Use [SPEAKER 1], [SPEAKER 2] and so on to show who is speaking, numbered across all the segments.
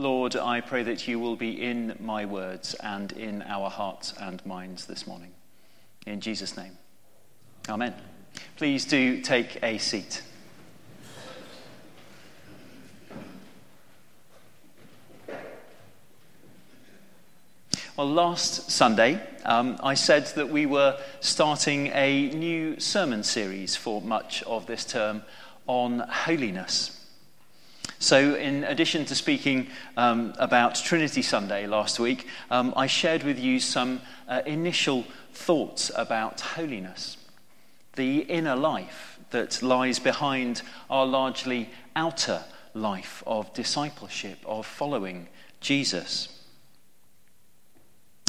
[SPEAKER 1] Lord, I pray that you will be in my words and in our hearts and minds this morning. In Jesus' name. Amen. Please do take a seat. Well, last Sunday, um, I said that we were starting a new sermon series for much of this term on holiness. So, in addition to speaking um, about Trinity Sunday last week, um, I shared with you some uh, initial thoughts about holiness, the inner life that lies behind our largely outer life of discipleship, of following Jesus.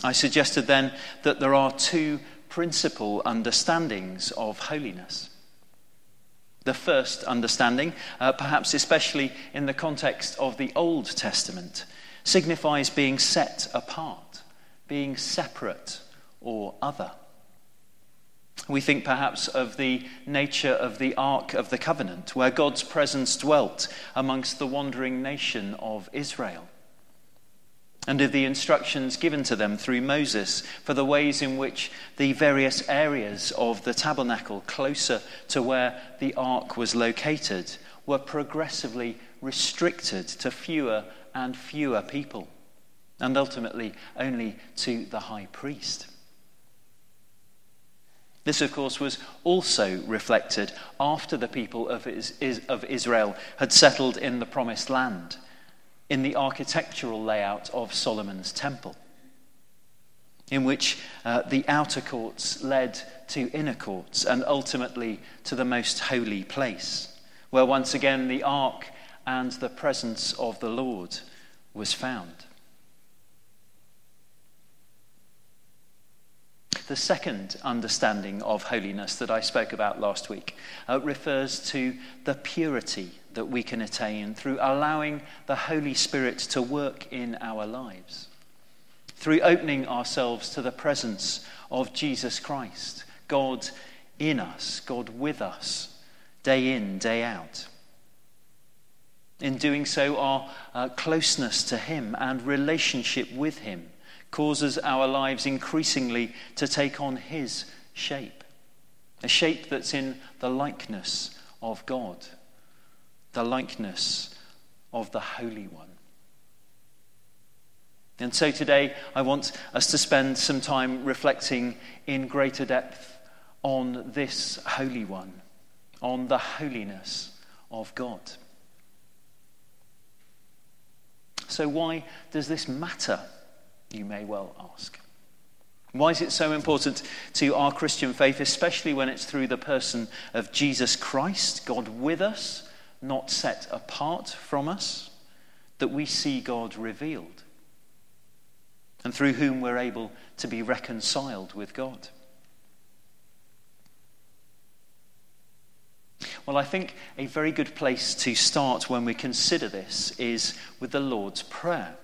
[SPEAKER 1] I suggested then that there are two principal understandings of holiness. The first understanding, uh, perhaps especially in the context of the Old Testament, signifies being set apart, being separate or other. We think perhaps of the nature of the Ark of the Covenant, where God's presence dwelt amongst the wandering nation of Israel and of the instructions given to them through Moses for the ways in which the various areas of the tabernacle closer to where the ark was located were progressively restricted to fewer and fewer people, and ultimately only to the high priest. This, of course, was also reflected after the people of Israel had settled in the promised land in the architectural layout of Solomon's temple, in which uh, the outer courts led to inner courts and ultimately to the most holy place, where once again the ark and the presence of the Lord was found. The second understanding of holiness that I spoke about last week uh, refers to the purity that we can attain through allowing the Holy Spirit to work in our lives, through opening ourselves to the presence of Jesus Christ, God in us, God with us, day in, day out. In doing so, our uh, closeness to Him and relationship with Him causes our lives increasingly to take on His shape, a shape that's in the likeness of God the likeness of the Holy One. And so today, I want us to spend some time reflecting in greater depth on this Holy One, on the holiness of God. So, why does this matter? You may well ask. Why is it so important to our Christian faith, especially when it's through the person of Jesus Christ, God with us, not set apart from us, that we see God revealed, and through whom we're able to be reconciled with God. Well, I think a very good place to start when we consider this is with the Lord's Prayer.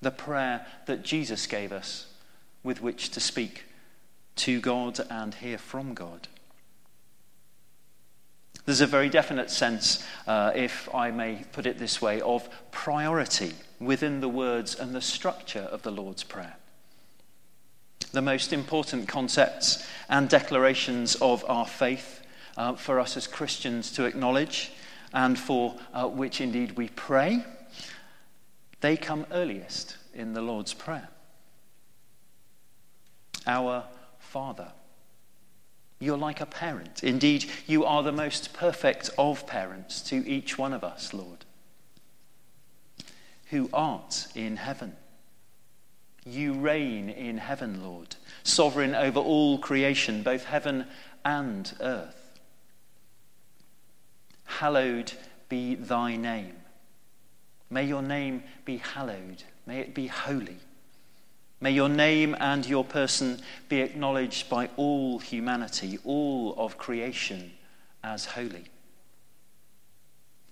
[SPEAKER 1] The prayer that Jesus gave us with which to speak to God and hear from God. There's a very definite sense, uh, if I may put it this way, of priority within the words and the structure of the Lord's Prayer. The most important concepts and declarations of our faith uh, for us as Christians to acknowledge and for uh, which indeed we pray, they come earliest in the Lord's Prayer. Our Father you're like a parent. Indeed, you are the most perfect of parents to each one of us, Lord. Who art in heaven. You reign in heaven, Lord, sovereign over all creation, both heaven and earth. Hallowed be thy name. May your name be hallowed. May it be holy. May your name and your person be acknowledged by all humanity, all of creation, as holy.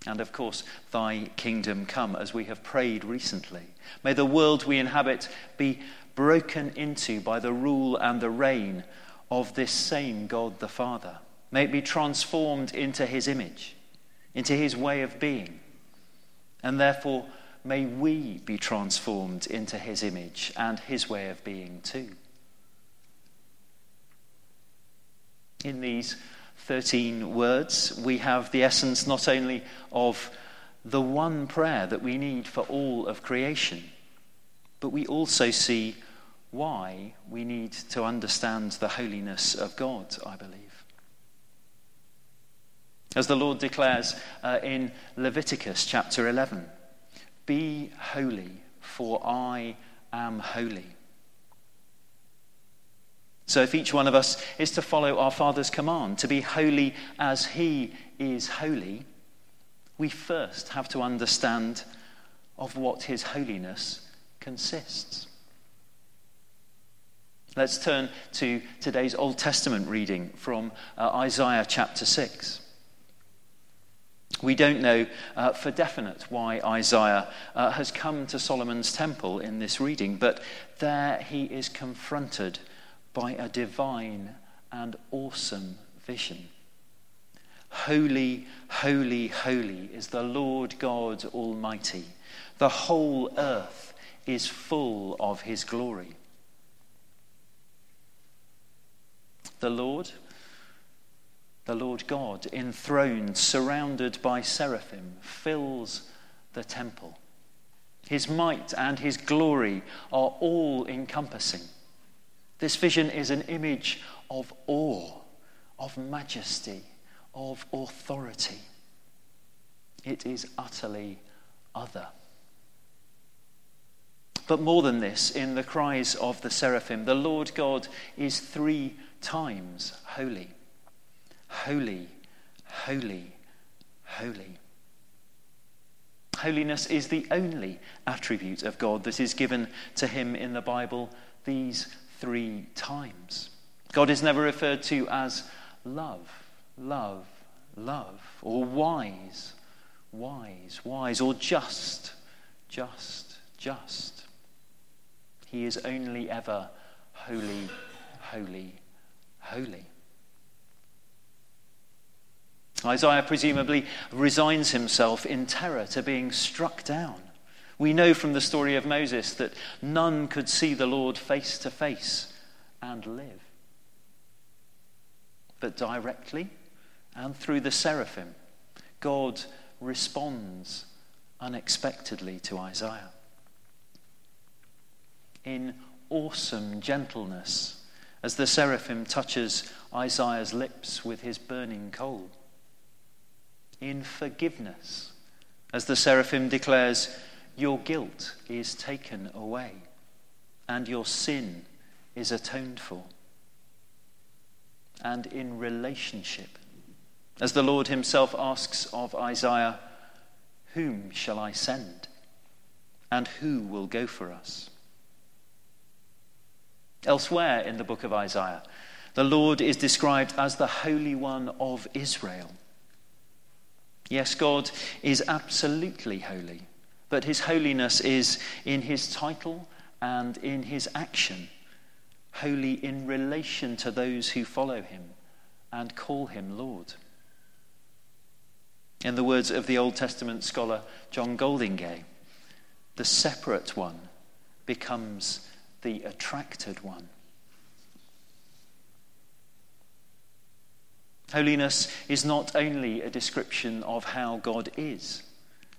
[SPEAKER 1] And of course, thy kingdom come, as we have prayed recently. May the world we inhabit be broken into by the rule and the reign of this same God the Father. May it be transformed into his image, into his way of being, And therefore, may we be transformed into his image and his way of being too. In these 13 words, we have the essence not only of the one prayer that we need for all of creation, but we also see why we need to understand the holiness of God, I believe. As the Lord declares uh, in Leviticus chapter 11 Be holy, for I am holy. So, if each one of us is to follow our Father's command to be holy as He is holy, we first have to understand of what His holiness consists. Let's turn to today's Old Testament reading from uh, Isaiah chapter 6. We don't know uh, for definite why Isaiah uh, has come to Solomon's temple in this reading, but there he is confronted by a divine and awesome vision. Holy, holy, holy is the Lord God Almighty. The whole earth is full of his glory. The Lord, the Lord God, enthroned, surrounded by seraphim, fills the temple. His might and his glory are all encompassing. This vision is an image of awe, of majesty, of authority. It is utterly other. But more than this, in the cries of the seraphim, the Lord God is three times holy. Holy, holy, holy. Holiness is the only attribute of God that is given to him in the Bible these three times. God is never referred to as love, love, love, or wise, wise, wise, or just, just, just. He is only ever holy, holy, holy. Isaiah presumably resigns himself in terror to being struck down. We know from the story of Moses that none could see the Lord face to face and live. But directly and through the seraphim, God responds unexpectedly to Isaiah. In awesome gentleness, as the seraphim touches Isaiah's lips with his burning coal. In forgiveness, as the seraphim declares, Your guilt is taken away, and your sin is atoned for. And in relationship, as the Lord himself asks of Isaiah, Whom shall I send? And who will go for us? Elsewhere in the book of Isaiah, the Lord is described as the Holy One of Israel. Yes, God is absolutely holy, but his holiness is in his title and in his action, holy in relation to those who follow him and call him Lord. In the words of the Old Testament scholar John Goldingay, the separate one becomes the attracted one. Holiness is not only a description of how God is,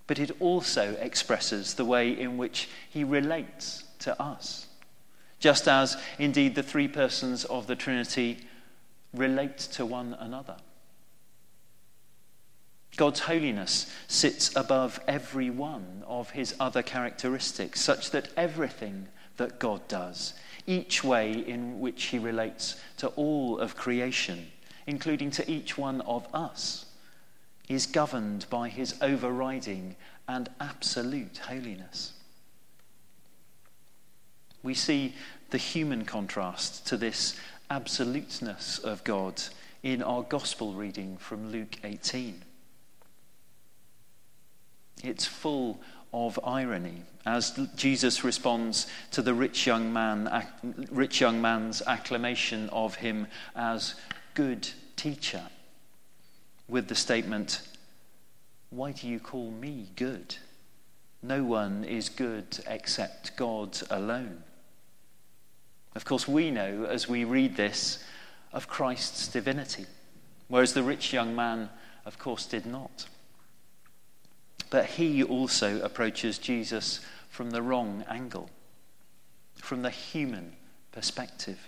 [SPEAKER 1] but it also expresses the way in which he relates to us. Just as, indeed, the three persons of the Trinity relate to one another. God's holiness sits above every one of his other characteristics, such that everything that God does, each way in which he relates to all of creation, including to each one of us, is governed by his overriding and absolute holiness. We see the human contrast to this absoluteness of God in our gospel reading from Luke 18. It's full of irony as Jesus responds to the rich young, man, rich young man's acclamation of him as good teacher with the statement, Why do you call me good? No one is good except God alone. Of course, we know as we read this of Christ's divinity, whereas the rich young man, of course, did not. But he also approaches Jesus from the wrong angle, from the human perspective.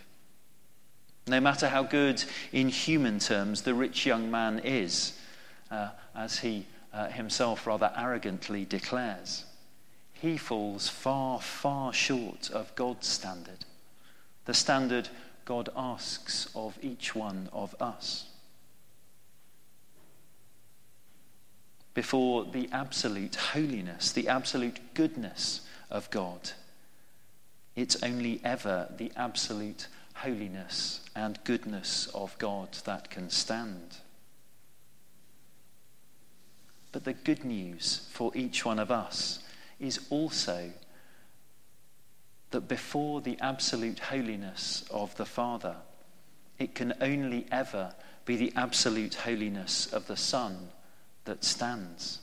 [SPEAKER 1] No matter how good in human terms the rich young man is, uh, as he uh, himself rather arrogantly declares, he falls far, far short of God's standard, the standard God asks of each one of us. Before the absolute holiness, the absolute goodness of God, it's only ever the absolute holiness and goodness of God that can stand. But the good news for each one of us is also that before the absolute holiness of the Father, it can only ever be the absolute holiness of the Son that stands.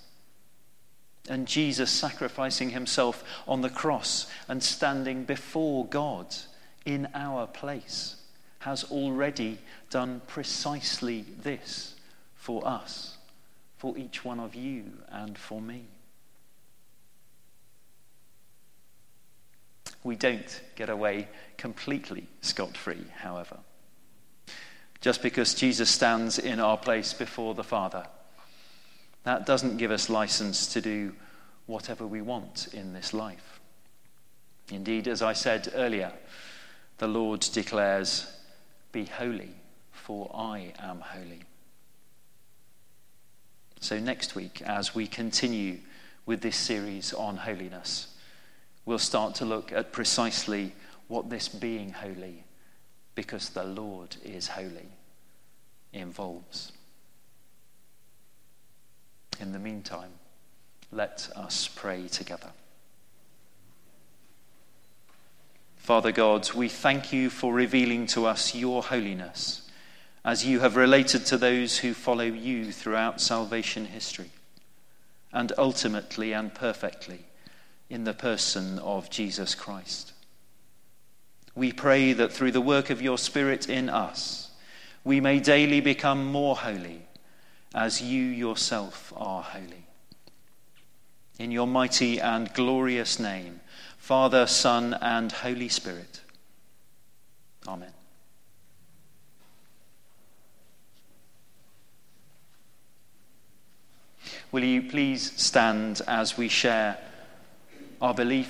[SPEAKER 1] And Jesus sacrificing himself on the cross and standing before God in our place has already done precisely this for us, for each one of you, and for me. We don't get away completely scot free, however. Just because Jesus stands in our place before the Father, that doesn't give us license to do whatever we want in this life. Indeed, as I said earlier, the Lord declares, Be holy, for I am holy. So, next week, as we continue with this series on holiness, we'll start to look at precisely what this being holy, because the Lord is holy, involves. In the meantime, let us pray together. Father God, we thank you for revealing to us your holiness as you have related to those who follow you throughout salvation history, and ultimately and perfectly in the person of Jesus Christ. We pray that through the work of your Spirit in us, we may daily become more holy as you yourself are holy. In your mighty and glorious name, Father, Son, and Holy Spirit. Amen. Will you please stand as we share our beliefs?